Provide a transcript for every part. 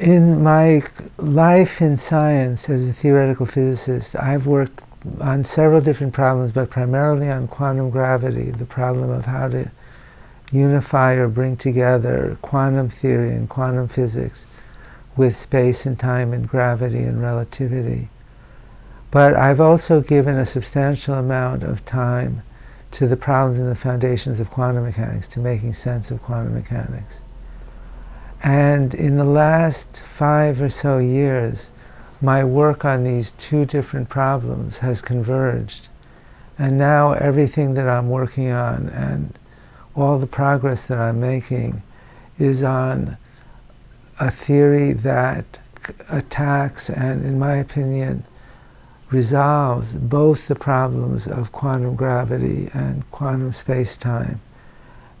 In my life in science as a theoretical physicist, I've worked on several different problems, but primarily on quantum gravity, the problem of how to unify or bring together quantum theory and quantum physics with space and time and gravity and relativity. But I've also given a substantial amount of time to the problems and the foundations of quantum mechanics, to making sense of quantum mechanics. And in the last five or so years, my work on these two different problems has converged. And now everything that I'm working on and all the progress that I'm making is on a theory that attacks and, in my opinion, resolves both the problems of quantum gravity and quantum space-time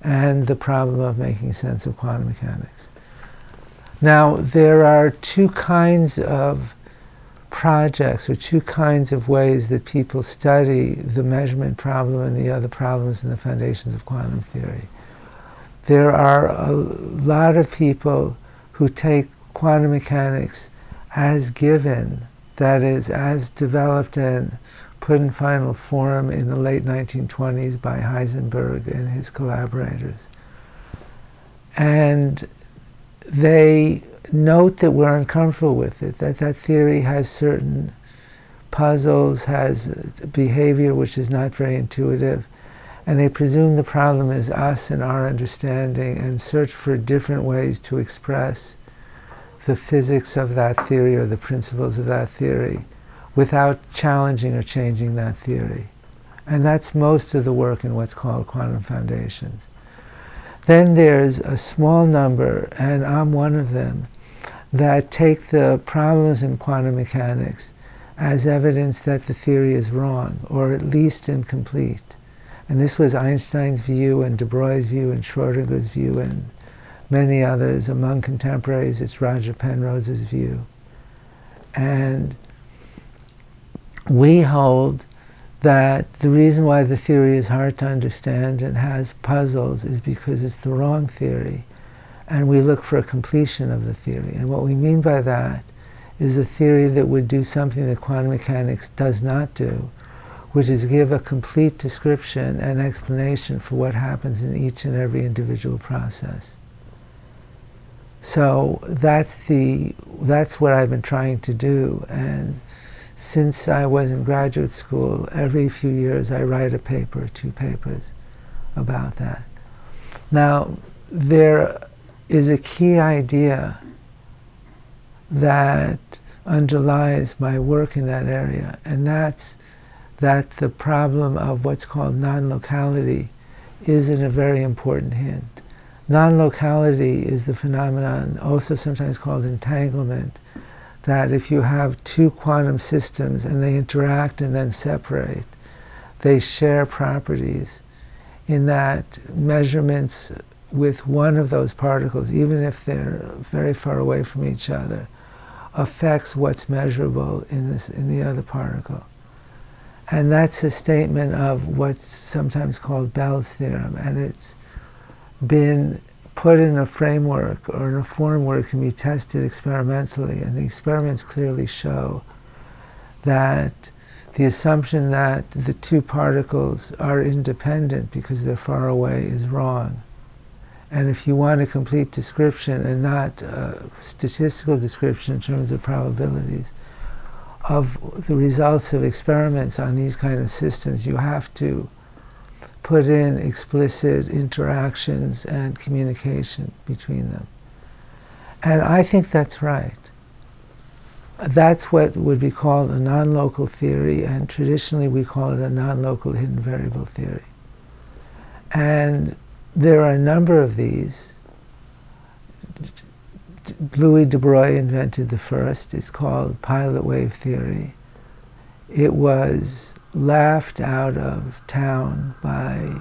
and the problem of making sense of quantum mechanics. Now, there are two kinds of projects or two kinds of ways that people study the measurement problem and the other problems in the foundations of quantum theory. There are a lot of people who take quantum mechanics as given that is, as developed and put in final form in the late 1920s by Heisenberg and his collaborators. And they note that we're uncomfortable with it, that that theory has certain puzzles, has behavior which is not very intuitive, and they presume the problem is us and our understanding and search for different ways to express the physics of that theory or the principles of that theory without challenging or changing that theory. And that's most of the work in what's called quantum foundations. Then there's a small number, and I'm one of them, that take the problems in quantum mechanics as evidence that the theory is wrong, or at least incomplete. And this was Einstein's view and de Broglie's view and Schrodinger's view and many others. Among contemporaries, it's Roger Penrose's view. And we hold that the reason why the theory is hard to understand and has puzzles is because it's the wrong theory. And we look for a completion of the theory. And what we mean by that is a theory that would do something that quantum mechanics does not do, which is give a complete description and explanation for what happens in each and every individual process. So that's the that's what I've been trying to do. And since I was in graduate school, every few years I write a paper, two papers, about that. Now there is a key idea that underlies my work in that area, and that's that the problem of what's called non-locality is in a very important hint. Non-locality is the phenomenon, also sometimes called entanglement, that if you have two quantum systems and they interact and then separate, they share properties in that measurements with one of those particles, even if they're very far away from each other, affects what's measurable in, this, in the other particle. And that's a statement of what's sometimes called Bell's theorem, and it's been put in a framework or in a form where it can be tested experimentally. And the experiments clearly show that the assumption that the two particles are independent because they're far away is wrong. And if you want a complete description and not a statistical description in terms of probabilities of the results of experiments on these kind of systems, you have to put in explicit interactions and communication between them. And I think that's right. That's what would be called a non-local theory, and traditionally we call it a non-local hidden variable theory. And there are a number of these. Louis de Broglie invented the first. It's called pilot wave theory. It was laughed out of town by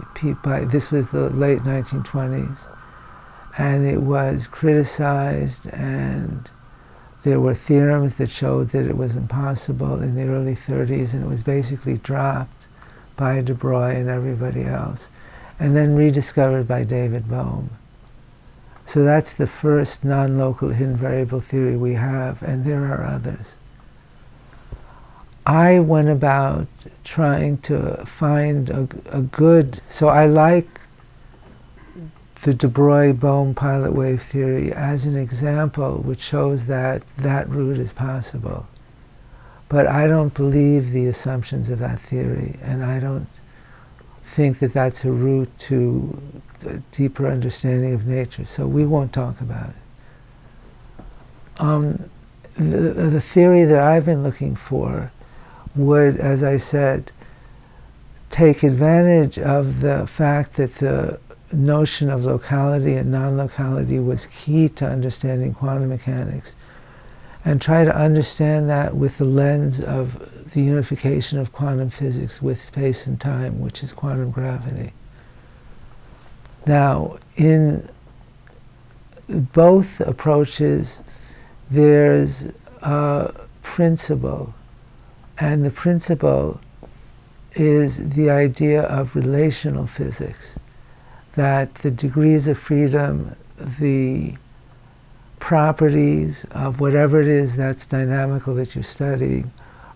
by this was the late 1920s and it was criticized and there were theorems that showed that it was impossible in the early 30s and it was basically dropped by de Broglie and everybody else and then rediscovered by David Bohm. So that's the first non-local hidden variable theory we have, and there are others. I went about trying to find a, a good, so I like the de Broglie-Bohm pilot wave theory as an example which shows that that route is possible. But I don't believe the assumptions of that theory, and I don't think that that's a route to a deeper understanding of nature. So we won't talk about it. Um, the, the theory that I've been looking for would, as I said, take advantage of the fact that the notion of locality and non-locality was key to understanding quantum mechanics and try to understand that with the lens of the unification of quantum physics with space and time, which is quantum gravity. Now, in both approaches, there's a principle, and the principle is the idea of relational physics that the degrees of freedom, the properties of whatever it is that's dynamical that you're studying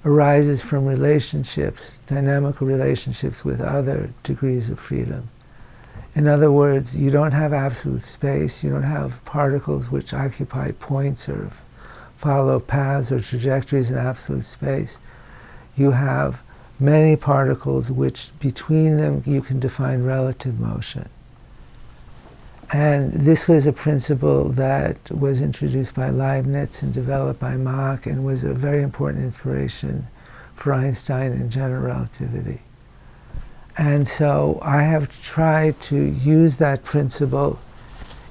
arises from relationships, dynamical relationships with other degrees of freedom. In other words, you don't have absolute space, you don't have particles which occupy points or follow paths or trajectories in absolute space. You have many particles which between them you can define relative motion. And this was a principle that was introduced by Leibniz and developed by Mach and was a very important inspiration for Einstein and general relativity. And so I have tried to use that principle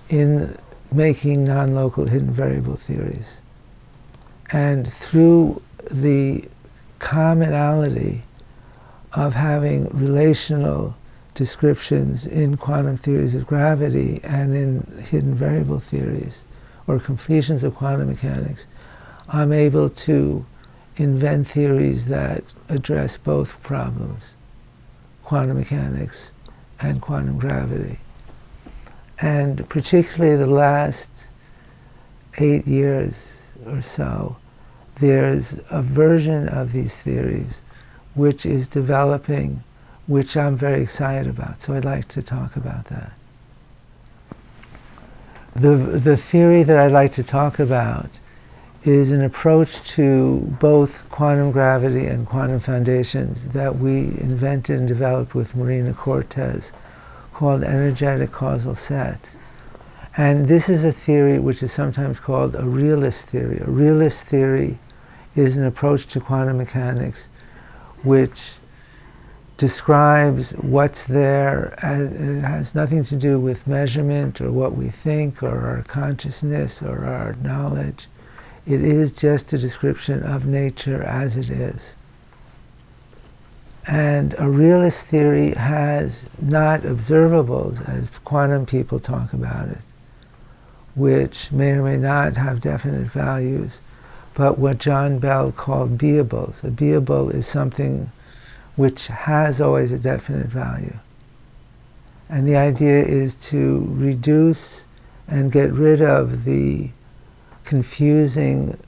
in making non-local hidden variable theories. And through the commonality of having relational descriptions in quantum theories of gravity and in hidden variable theories or completions of quantum mechanics, I'm able to invent theories that address both problems, quantum mechanics and quantum gravity. And particularly the last eight years or so, there's a version of these theories which is developing which I'm very excited about. So I'd like to talk about that. The, the theory that I'd like to talk about is an approach to both quantum gravity and quantum foundations that we invented and developed with Marina Cortês called energetic causal sets. And this is a theory which is sometimes called a realist theory. A realist theory is an approach to quantum mechanics which describes what's there. It has nothing to do with measurement or what we think or our consciousness or our knowledge. It is just a description of nature as it is. And a realist theory has not observables, as quantum people talk about it, which may or may not have definite values, but what John Bell called beables. A beable is something which has always a definite value. And the idea is to reduce and get rid of the confusing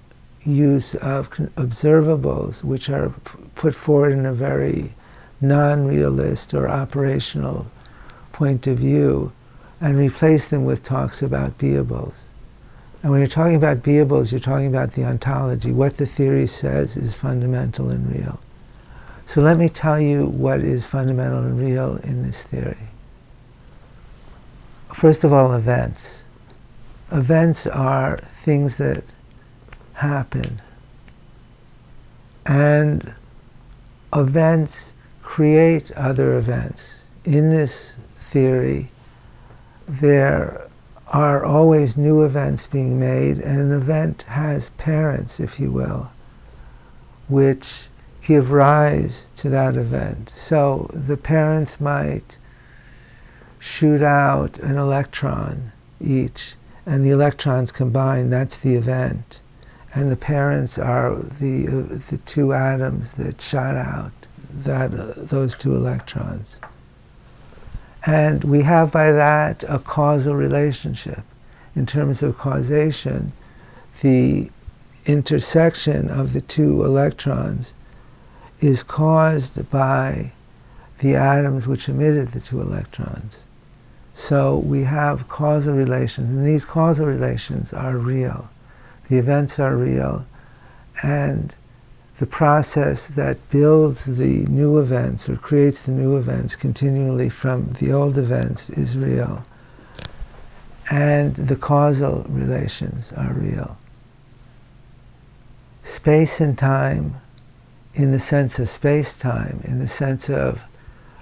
use of observables, which are put forward in a very non-realist or operational point of view, and replace them with talks about beables. And when you're talking about beables, you're talking about the ontology. What the theory says is fundamental and real. So let me tell you what is fundamental and real in this theory. First of all, events. Events are things that happen. And events create other events. In this theory, there are always new events being made, and an event has parents, if you will, which give rise to that event. So the parents might shoot out an electron each, and the electrons combine, that's the event. And the parents are the, uh, the two atoms that shot out that, uh, those two electrons. And we have by that a causal relationship. in terms of causation, the intersection of the two electrons is caused by the atoms which emitted the two electrons. So we have causal relations, and these causal relations are real. The events are real, and the process that builds the new events or creates the new events continually from the old events is real. And the causal relations are real. Space and time, in the sense of space time, in the sense of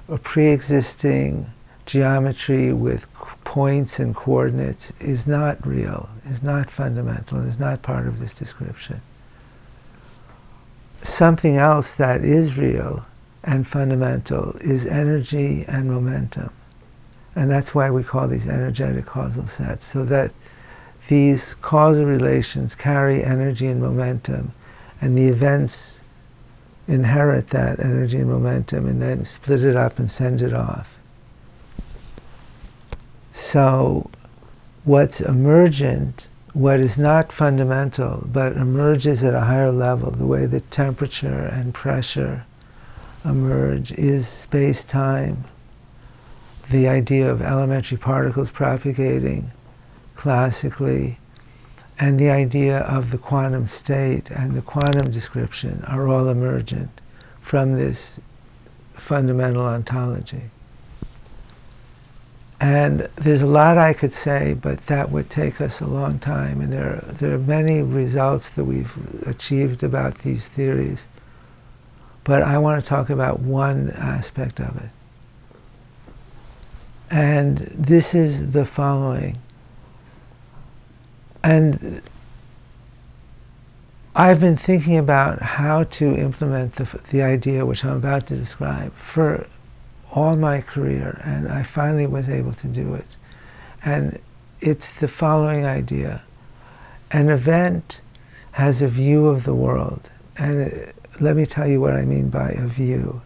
a pre existing geometry with points and coordinates, is not real, is not fundamental, is not part of this description something else that is real and fundamental is energy and momentum. And that's why we call these energetic causal sets, so that these causal relations carry energy and momentum, and the events inherit that energy and momentum and then split it up and send it off. So, what's emergent what is not fundamental but emerges at a higher level, the way that temperature and pressure emerge, is space time. The idea of elementary particles propagating classically, and the idea of the quantum state and the quantum description are all emergent from this fundamental ontology. And there's a lot I could say, but that would take us a long time. And there, there are many results that we've achieved about these theories. But I want to talk about one aspect of it. And this is the following. And I've been thinking about how to implement the, the idea which I'm about to describe for all my career, and I finally was able to do it. And it's the following idea an event has a view of the world. And uh, let me tell you what I mean by a view.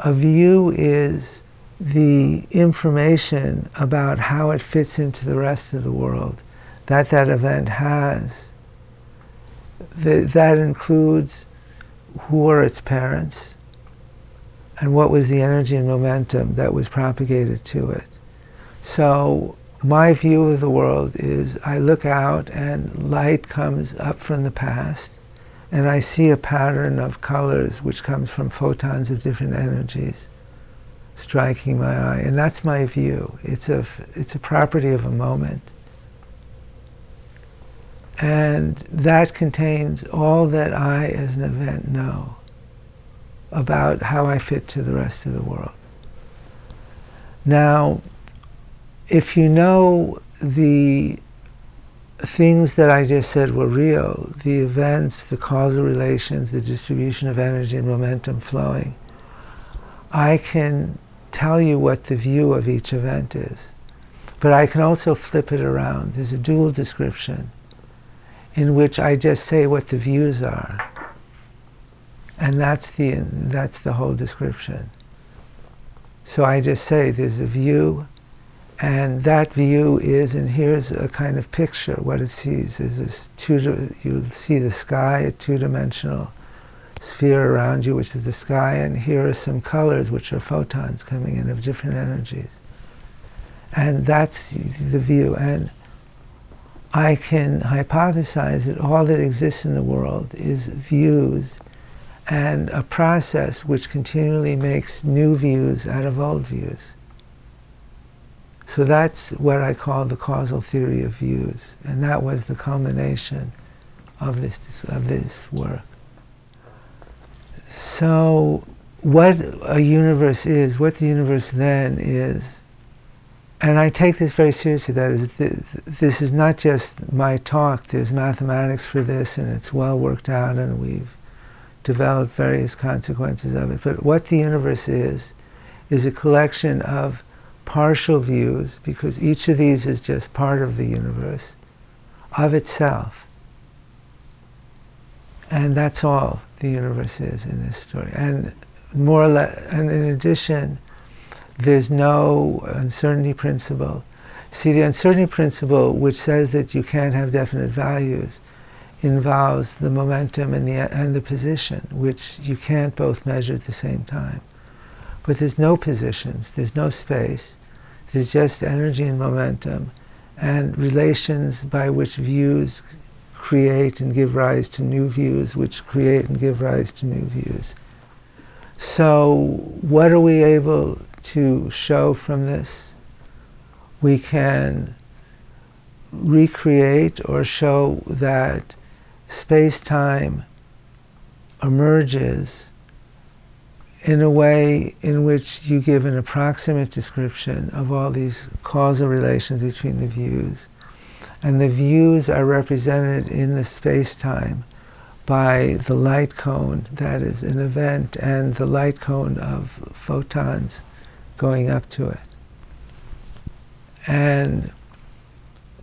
A view is the information about how it fits into the rest of the world that that event has. that includes who are its parents, and what was the energy and momentum that was propagated to it. So my view of the world is I look out and light comes up from the past and I see a pattern of colors which comes from photons of different energies striking my eye. And that's my view. It's a it's a property of a moment. And that contains all that I as an event know about how I fit to the rest of the world. Now, if you know the things that I just said were real, the events, the causal relations, the distribution of energy and momentum flowing, I can tell you what the view of each event is. But I can also flip it around. There's a dual description in which I just say what the views are. And that's the, that's the whole description. So I just say there's a view, and that view is, and here's a kind of picture. What it sees is this two, you see the sky, a two-dimensional sphere around you, which is the sky, and here are some colors, which are photons coming in of different energies. And that's the view. And I can hypothesize that all that exists in the world is views and a process which continually makes new views out of old views. So that's what I call the causal theory of views, and that was the culmination of this, of this work. So, what a universe is, what the universe then is, and I take this very seriously, that is, this is not just my talk, there's mathematics for this, and it's well worked out, and we've develop various consequences of it. But what the universe is, is a collection of partial views, because each of these is just part of the universe, of itself. And that's all the universe is in this story. And more or less, and in addition, there's no uncertainty principle. See, the uncertainty principle, which says that you can't have definite values, involves the momentum and the, and the position, which you can't both measure at the same time. But there's no positions, there's no space, there's just energy and momentum, and relations by which views create and give rise to new views, which create and give rise to new views. So, what are we able to show from this? We can recreate or show that space time emerges in a way in which you give an approximate description of all these causal relations between the views. And the views are represented in the space time by the light cone that is an event and the light cone of photons going up to it. And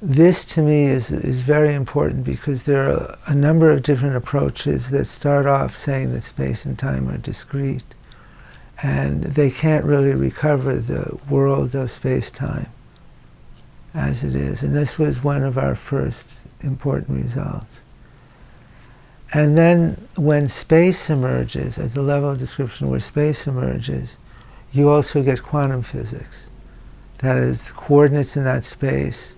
this to me is, is very important because there are a number of different approaches that start off saying that space and time are discrete. And they can't really recover the world of space time as it is. And this was one of our first important results. And then when space emerges, at the level of description where space emerges, you also get quantum physics. That is, coordinates in that space,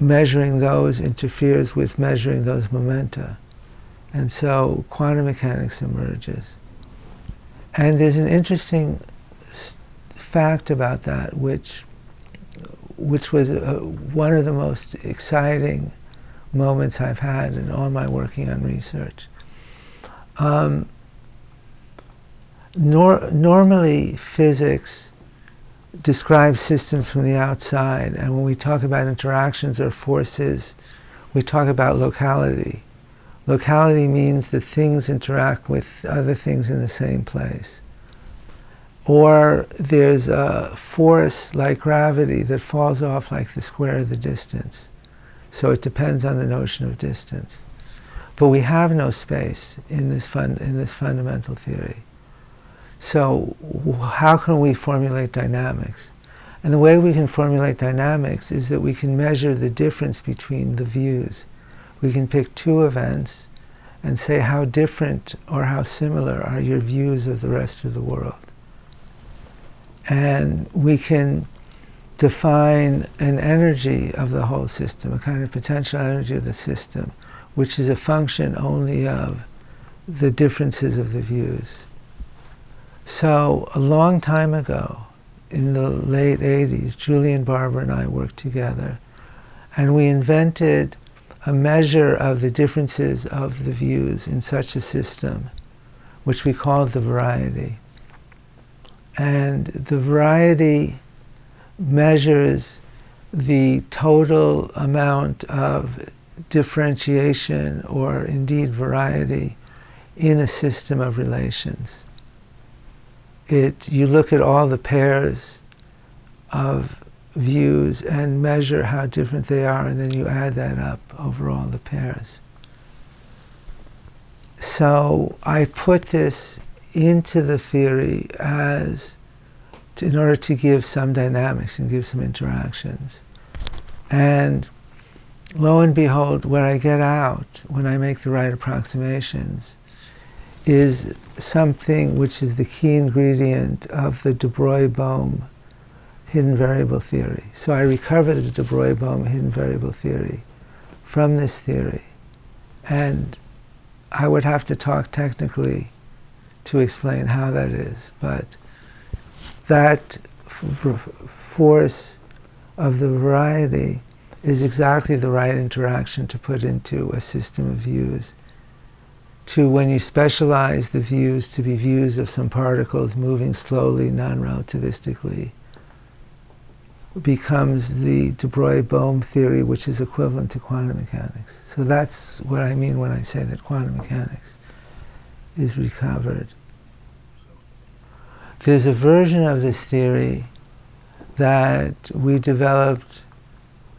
measuring those interferes with measuring those momenta. And so quantum mechanics emerges. And there's an interesting fact about that, which, which was uh, one of the most exciting moments I've had in all my working on research. Um, nor, normally, physics describes systems from the outside, and when we talk about interactions or forces, we talk about locality. Locality means that things interact with other things in the same place. Or there's a force like gravity that falls off like the square of the distance. So it depends on the notion of distance. But we have no space in this, fun, in this fundamental theory. So how can we formulate dynamics? And the way we can formulate dynamics is that we can measure the difference between the views. We can pick two events and say how different or how similar are your views of the rest of the world. And we can define an energy of the whole system, a kind of potential energy of the system, which is a function only of the differences of the views. So, a long time ago, in the late 80s, Julian Barbour and I worked together, and we invented a measure of the differences of the views in such a system, which we called the variety. And the variety measures the total amount of differentiation or indeed variety in a system of relations. It, you look at all the pairs of views and measure how different they are, and then you add that up over all the pairs. So I put this into the theory as in order to give some dynamics and give some interactions. And lo and behold, what I get out when I make the right approximations is something which is the key ingredient of the de Broglie-Bohm hidden variable theory. So I recover the de Broglie-Bohm hidden variable theory from this theory. And I would have to talk technically to explain how that is, but that f- force of the variety is exactly the right interaction to put into a system of views. To when you specialize the views to be views of some particles moving slowly, non relativistically, becomes the de Broglie-Bohm theory, which is equivalent to quantum mechanics. So that's what I mean when I say that quantum mechanics is recovered. There's a version of this theory that we developed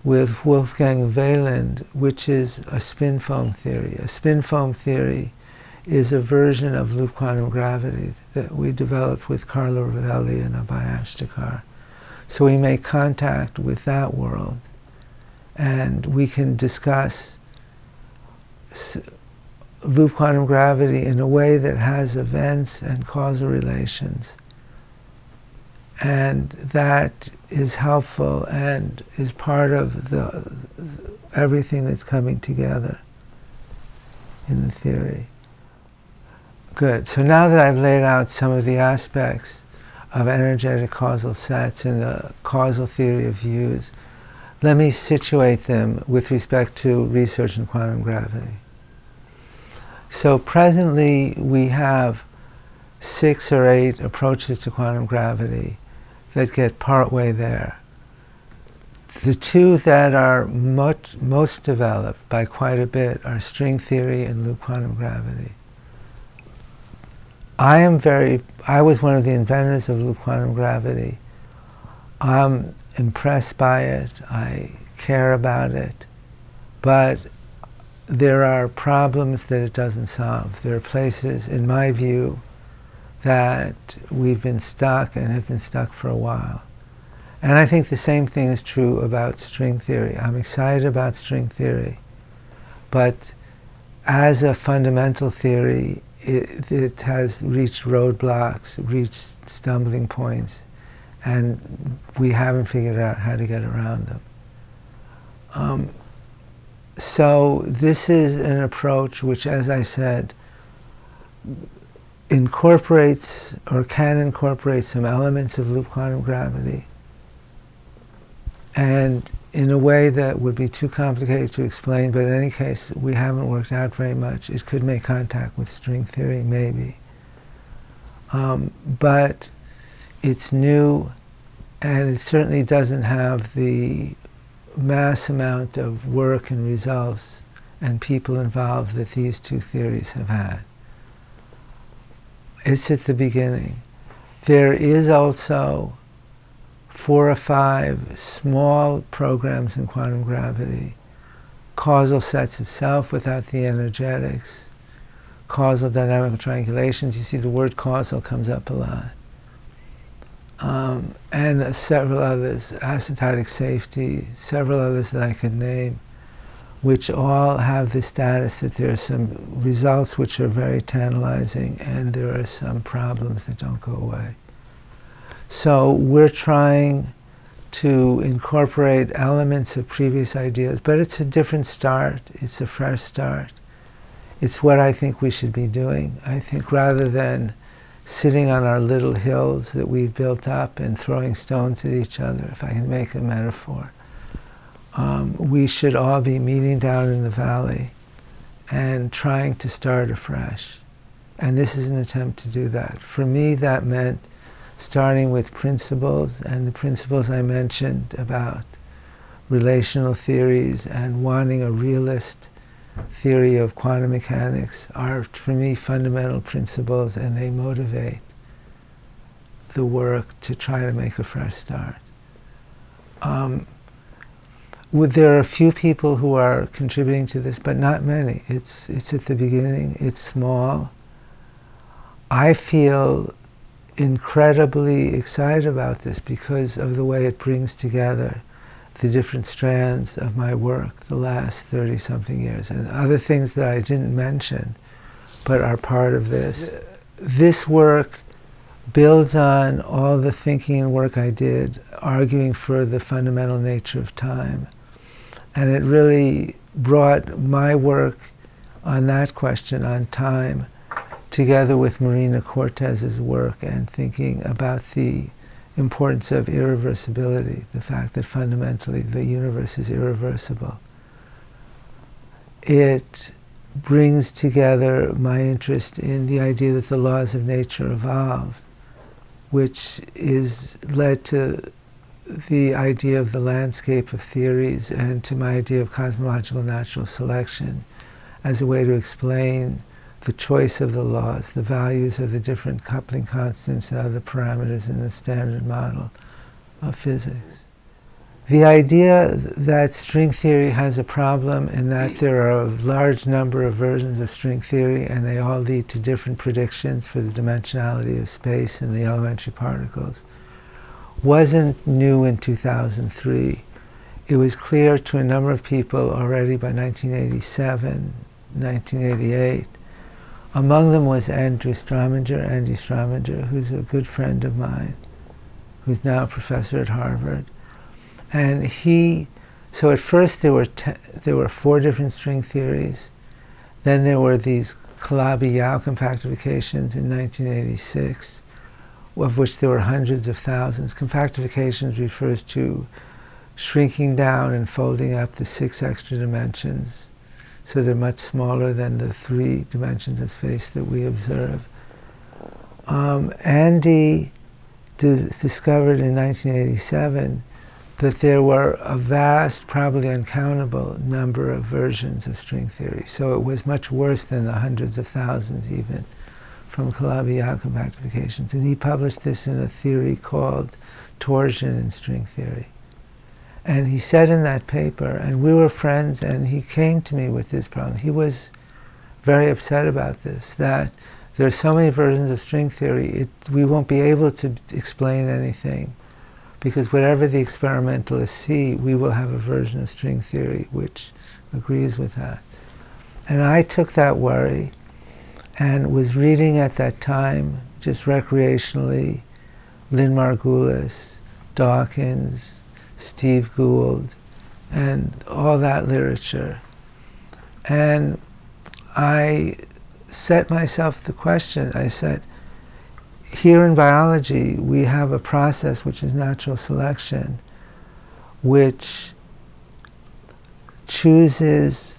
with Wolfgang Wieland, which is a spin foam theory. A spin foam theory is a version of loop quantum gravity that we developed with Carlo Rovelli and Abhay Ashtekar. So we make contact with that world and we can discuss loop quantum gravity in a way that has events and causal relations. And that is helpful and is part of the, everything that's coming together in the theory. Good. So now that I've laid out some of the aspects of energetic causal sets and the causal theory of views, let me situate them with respect to research in quantum gravity. So presently we have six or eight approaches to quantum gravity that get partway there. The two that are much, most developed by quite a bit are string theory and loop quantum gravity. I am very, I was one of the inventors of loop quantum gravity. I'm impressed by it, I care about it, but there are problems that it doesn't solve. There are places, in my view, that we've been stuck and have been stuck for a while. And I think the same thing is true about string theory. I'm excited about string theory, but as a fundamental theory, it, it has reached roadblocks, reached stumbling points, and we haven't figured out how to get around them. Um, so this is an approach which, as I said, incorporates or can incorporate some elements of loop quantum gravity and in a way that would be too complicated to explain, but in any case, we haven't worked out very much. It could make contact with string theory, maybe. Um, but it's new, and it certainly doesn't have the mass amount of work and results and people involved that these two theories have had. It's at the beginning. There is also four or five small programs in quantum gravity, causal sets itself without the energetics, causal dynamical triangulations. You see the word causal comes up a lot um, and uh, several others, asymptotic safety, several others that I could name, which all have the status that there are some results which are very tantalizing and there are some problems that don't go away. So we're trying to incorporate elements of previous ideas, but it's a different start, it's a fresh start. It's what I think we should be doing. I think rather than sitting on our little hills that we've built up and throwing stones at each other, if I can make a metaphor. Um, we should all be meeting down in the valley and trying to start afresh. And this is an attempt to do that. For me, that meant starting with principles, and the principles I mentioned about relational theories and wanting a realist theory of quantum mechanics are, for me, fundamental principles and they motivate the work to try to make a fresh start. Um, there are a few people who are contributing to this, but not many. It's, it's at the beginning, it's small. I feel incredibly excited about this because of the way it brings together the different strands of my work the last 30 something years and other things that I didn't mention but are part of this. This work builds on all the thinking and work I did arguing for the fundamental nature of time. And it really brought my work on that question, on time, together with Marina Cortês's work and thinking about the importance of irreversibility, the fact that fundamentally the universe is irreversible. It brings together my interest in the idea that the laws of nature evolve, which is led to the idea of the landscape of theories and to my idea of cosmological natural selection as a way to explain the choice of the laws, the values of the different coupling constants and other parameters in the standard model of physics. The idea that string theory has a problem in that there are a large number of versions of string theory and they all lead to different predictions for the dimensionality of space and the elementary particles wasn't new in 2003. It was clear to a number of people already by 1987, 1988. Among them was Andrew Strominger, Andy Strominger, who's a good friend of mine, who's now a professor at Harvard. And he, so at first there were, te- there were four different string theories. Then there were these Calabi-Yau compactifications in 1986, of which there were hundreds of thousands. Compactifications refers to shrinking down and folding up the six extra dimensions so they're much smaller than the three dimensions of space that we observe. Um, Andy d- discovered in 1987 that there were a vast, probably uncountable number of versions of string theory. So it was much worse than the hundreds of thousands even from Calabi-Yau compactifications. And he published this in a theory called torsion in string theory. And he said in that paper, and we were friends, and he came to me with this problem. He was very upset about this, that there are so many versions of string theory, it, we won't be able to explain anything because whatever the experimentalists see, we will have a version of string theory which agrees with that. And I took that worry and was reading at that time, just recreationally, Lynn Margulis, Dawkins, Steve Gould, and all that literature. And I set myself the question I said, here in biology, we have a process which is natural selection, which chooses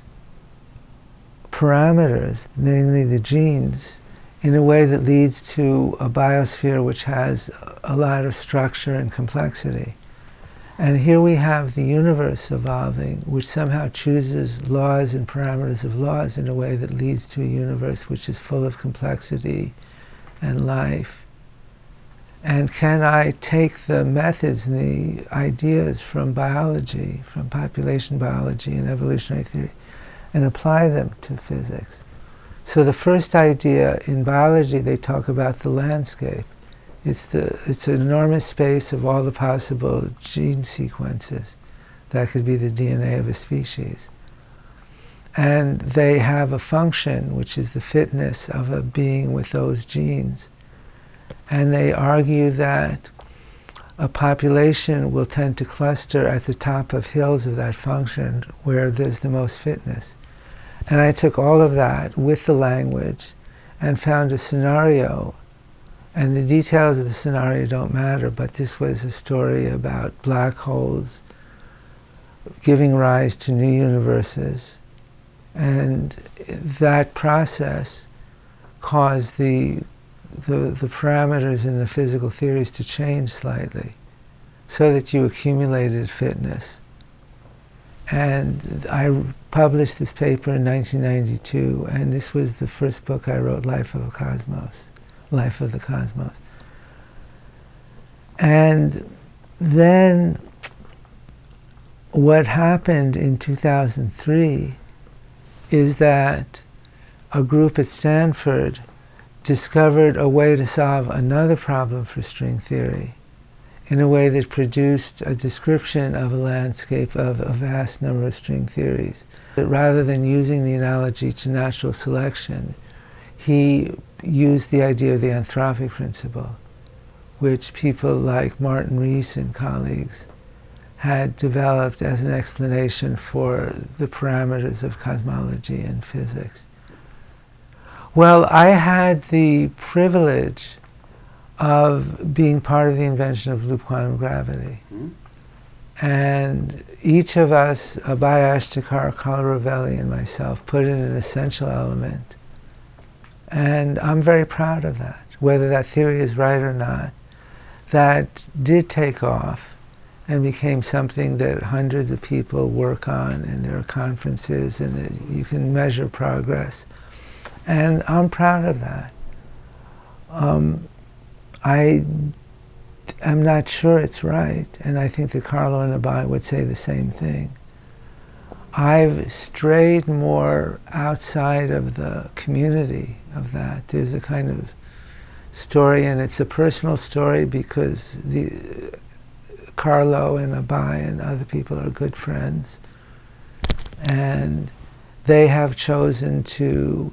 parameters, namely the genes, in a way that leads to a biosphere which has a lot of structure and complexity. And here we have the universe evolving, which somehow chooses laws and parameters of laws in a way that leads to a universe which is full of complexity and life. And can I take the methods and the ideas from biology, from population biology and evolutionary theory, and apply them to physics? So the first idea in biology, they talk about the landscape. It's, the, it's an enormous space of all the possible gene sequences. That could be the DNA of a species. And they have a function, which is the fitness of a being with those genes and they argue that a population will tend to cluster at the top of hills of that function where there's the most fitness. And I took all of that with the language and found a scenario. And the details of the scenario don't matter, but this was a story about black holes giving rise to new universes. And that process caused the the, the parameters in the physical theories to change slightly so that you accumulated fitness. And I published this paper in 1992, and this was the first book I wrote, Life of a Cosmos, Life of the Cosmos. And then what happened in 2003 is that a group at Stanford discovered a way to solve another problem for string theory in a way that produced a description of a landscape of a vast number of string theories. That rather than using the analogy to natural selection, he used the idea of the anthropic principle, which people like Martin Rees and colleagues had developed as an explanation for the parameters of cosmology and physics. Well, I had the privilege of being part of the invention of loop quantum gravity. Mm-hmm. And each of us, Abhay Ashtekar, Carlo Rovelli, and myself, put in an essential element. And I'm very proud of that, whether that theory is right or not. That did take off and became something that hundreds of people work on, and there are conferences, and it, you can measure progress. And I'm proud of that. Um, I am not sure it's right, and I think that Carlo and Abhay would say the same thing. I've strayed more outside of the community of that. There's a kind of story, and it's a personal story because the, Carlo and Abhay and other people are good friends. And they have chosen to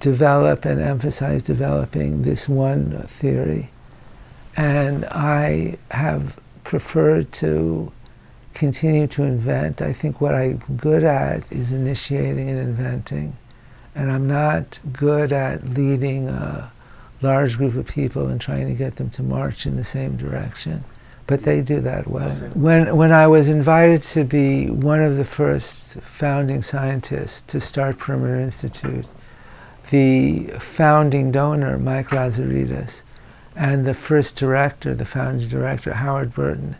develop and emphasize developing this one theory. And I have preferred to continue to invent. I think what I'm good at is initiating and inventing. And I'm not good at leading a large group of people and trying to get them to march in the same direction. But they do that well. When, when I was invited to be one of the first founding scientists to start Perimeter Institute, the founding donor, Mike Lazaridis, and the first director, the founding director, Howard Burton,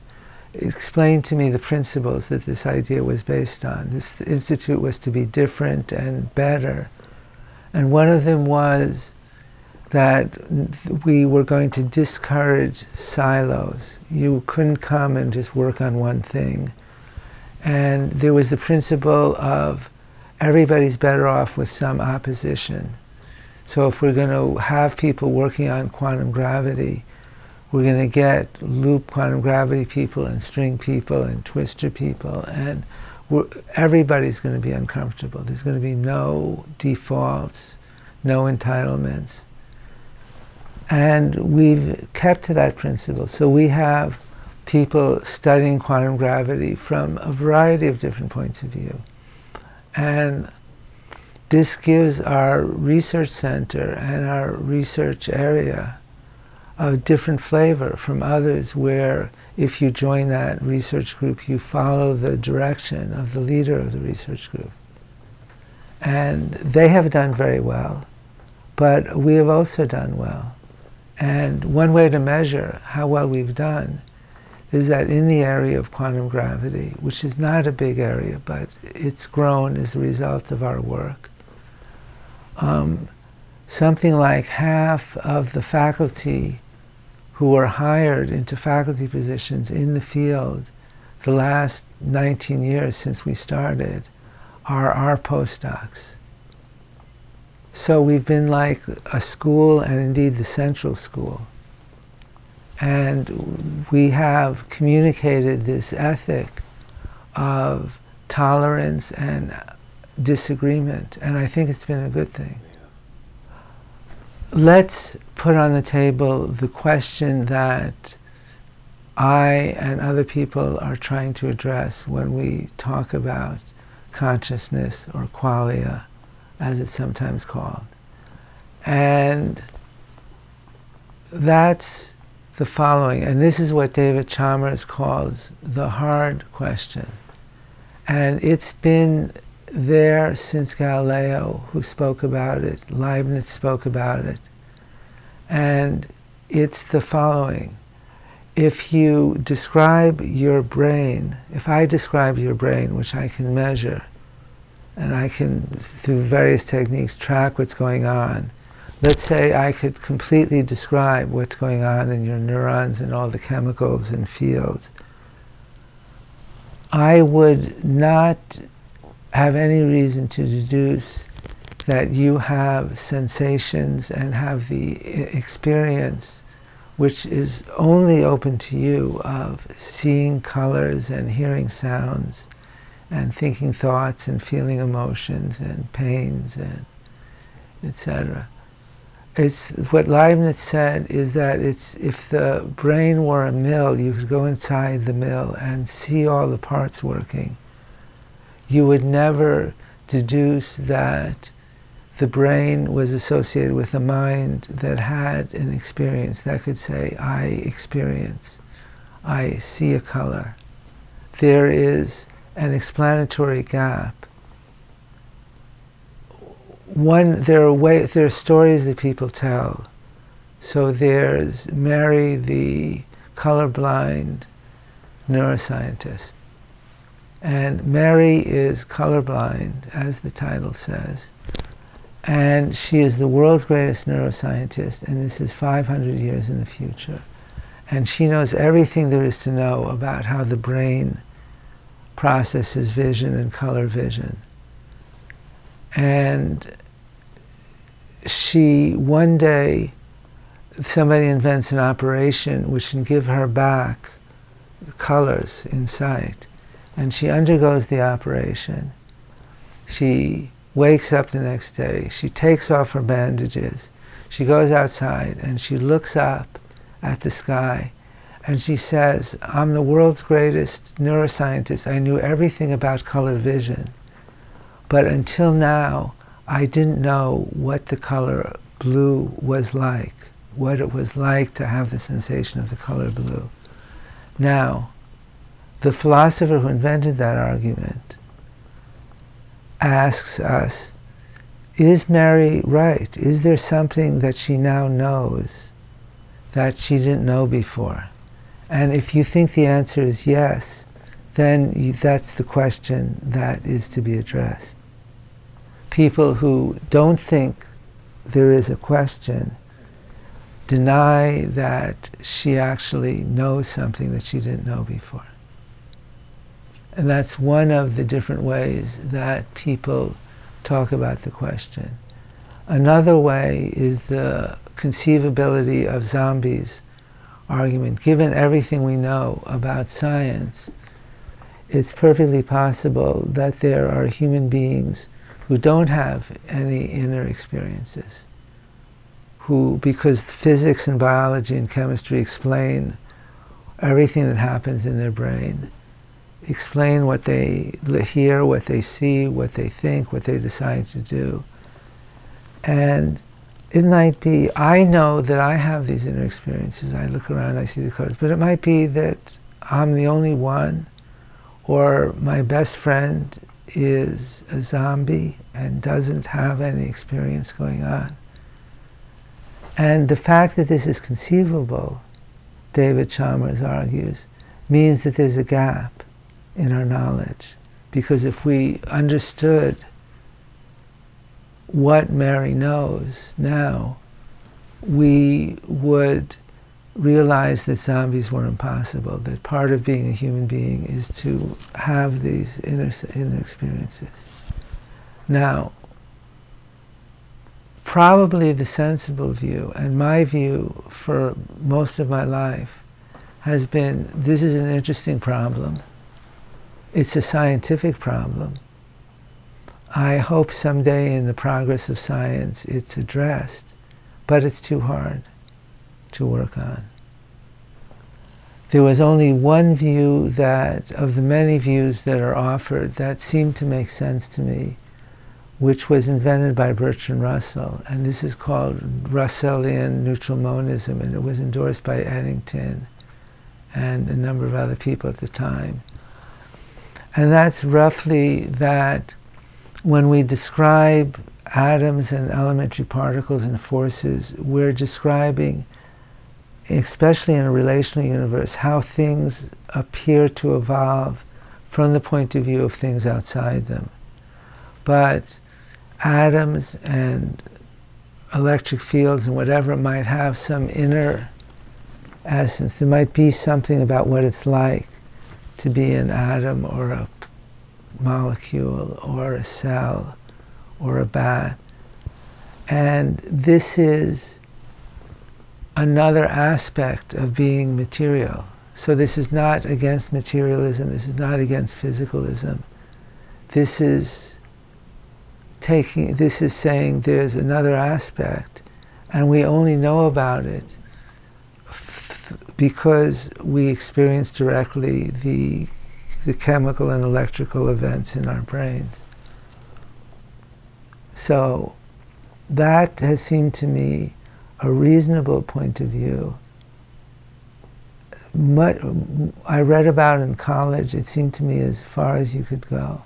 explained to me the principles that this idea was based on. This institute was to be different and better. And one of them was that we were going to discourage silos. You couldn't come and just work on one thing. And there was the principle of everybody's better off with some opposition. So if we're going to have people working on quantum gravity, we're going to get loop quantum gravity people and string people and twistor people, and everybody's going to be uncomfortable. There's going to be no defaults, no entitlements. And we've kept to that principle. So we have people studying quantum gravity from a variety of different points of view. And this gives our research center and our research area a different flavor from others where if you join that research group, you follow the direction of the leader of the research group. And they have done very well, but we have also done well. And one way to measure how well we've done is that in the area of quantum gravity, which is not a big area, but it's grown as a result of our work, um, something like half of the faculty who were hired into faculty positions in the field the last 19 years since we started are our postdocs. So we've been like a school and indeed the central school. And we have communicated this ethic of tolerance and disagreement, and I think it's been a good thing let's put on the table the question that I and other people are trying to address when we talk about consciousness or qualia, as it's sometimes called. And that's the following, and this is what David Chalmers calls the hard question. And it's been there since Galileo, who spoke about it, Leibniz spoke about it. And it's the following. If you describe your brain, if I describe your brain, which I can measure, and I can, through various techniques, track what's going on, let's say I could completely describe what's going on in your neurons and all the chemicals and fields, I would not have any reason to deduce that you have sensations and have the experience which is only open to you of seeing colors and hearing sounds and thinking thoughts and feeling emotions and pains and etc. It's what Leibniz said is that it's if the brain were a mill, you could go inside the mill and see all the parts working you would never deduce that the brain was associated with a mind that had an experience that could say, I experience, I see a color. There is an explanatory gap. One, there are way, there are stories that people tell. So there's Mary, the colorblind neuroscientist, and Mary is colorblind, as the title says. And she is the world's greatest neuroscientist, and this is 500 years in the future. And she knows everything there is to know about how the brain processes vision and color vision. And she, one day, somebody invents an operation which can give her back colors in sight. And she undergoes the operation. She wakes up the next day. She takes off her bandages. She goes outside and she looks up at the sky and she says, I'm the world's greatest neuroscientist. I knew everything about color vision. But until now, I didn't know what the color blue was like, what it was like to have the sensation of the color blue. Now, the philosopher who invented that argument asks us, is Mary right? Is there something that she now knows that she didn't know before? And if you think the answer is yes, then that's the question that is to be addressed. People who don't think there is a question deny that she actually knows something that she didn't know before. And that's one of the different ways that people talk about the question. Another way is the conceivability of zombies argument. Given everything we know about science, it's perfectly possible that there are human beings who don't have any inner experiences, who, because physics and biology and chemistry explain everything that happens in their brain, explain what they hear, what they see, what they think, what they decide to do. And it might be, I know that I have these inner experiences. I look around, I see the colors, but it might be that I'm the only one, or my best friend is a zombie and doesn't have any experience going on. And the fact that this is conceivable, David Chalmers argues, means that there's a gap in our knowledge. Because if we understood what Mary knows now, we would realize that zombies were impossible, that part of being a human being is to have these inner, inner experiences. Now, probably the sensible view, and my view for most of my life, has been this is an interesting problem. It's a scientific problem. I hope someday in the progress of science it's addressed, but it's too hard to work on. There was only one view that, of the many views that are offered, that seemed to make sense to me, which was invented by Bertrand Russell, and this is called Russellian neutral monism, and it was endorsed by Eddington and a number of other people at the time. And that's roughly that when we describe atoms and elementary particles and forces, we're describing, especially in a relational universe, how things appear to evolve from the point of view of things outside them. But atoms and electric fields and whatever might have some inner essence. There might be something about what it's like to be an atom or a molecule or a cell or a bat. And this is another aspect of being material. So this is not against materialism, this is not against physicalism. This is taking this is saying there's another aspect and we only know about it because we experience directly the the chemical and electrical events in our brains. So that has seemed to me a reasonable point of view. What I read about in college, it seemed to me as far as you could go.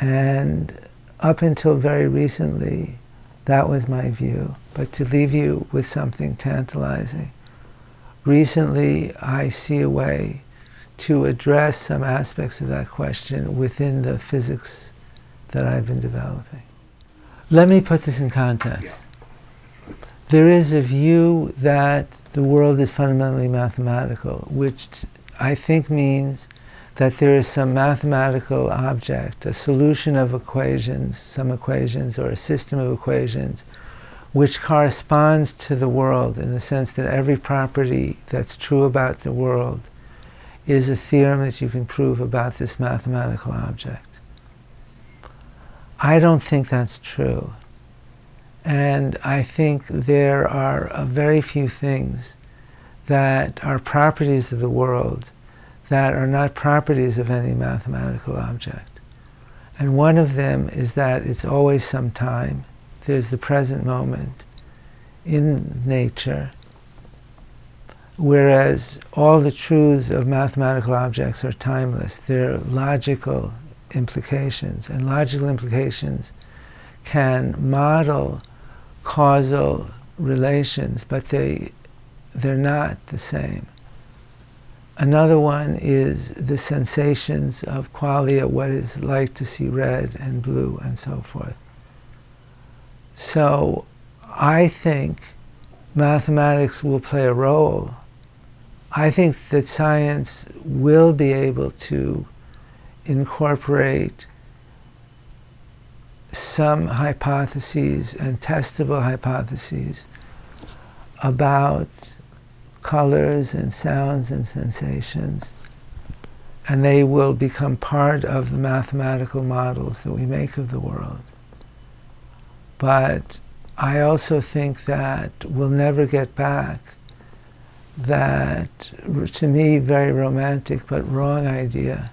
And up until very recently, that was my view. But to leave you with something tantalizing, recently I see a way to address some aspects of that question within the physics that I've been developing. Let me put this in context. There is a view that the world is fundamentally mathematical, which I think means that there is some mathematical object, a solution of equations, some equations, or a system of equations, which corresponds to the world in the sense that every property that's true about the world is a theorem that you can prove about this mathematical object. I don't think that's true. And I think there are very few things that are properties of the world that are not properties of any mathematical object. And one of them is that it's always some time. There's the present moment in nature, whereas all the truths of mathematical objects are timeless. They're logical implications, and logical implications can model causal relations, but they, they're not the same. Another one is the sensations of qualia, what it's like to see red and blue and so forth. So I think mathematics will play a role. I think that science will be able to incorporate some hypotheses and testable hypotheses about colors and sounds and sensations, and they will become part of the mathematical models that we make of the world. But I also think that we'll never get back that, to me, very romantic but wrong idea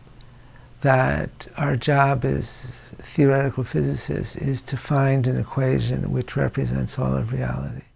that our job as theoretical physicists is to find an equation which represents all of reality.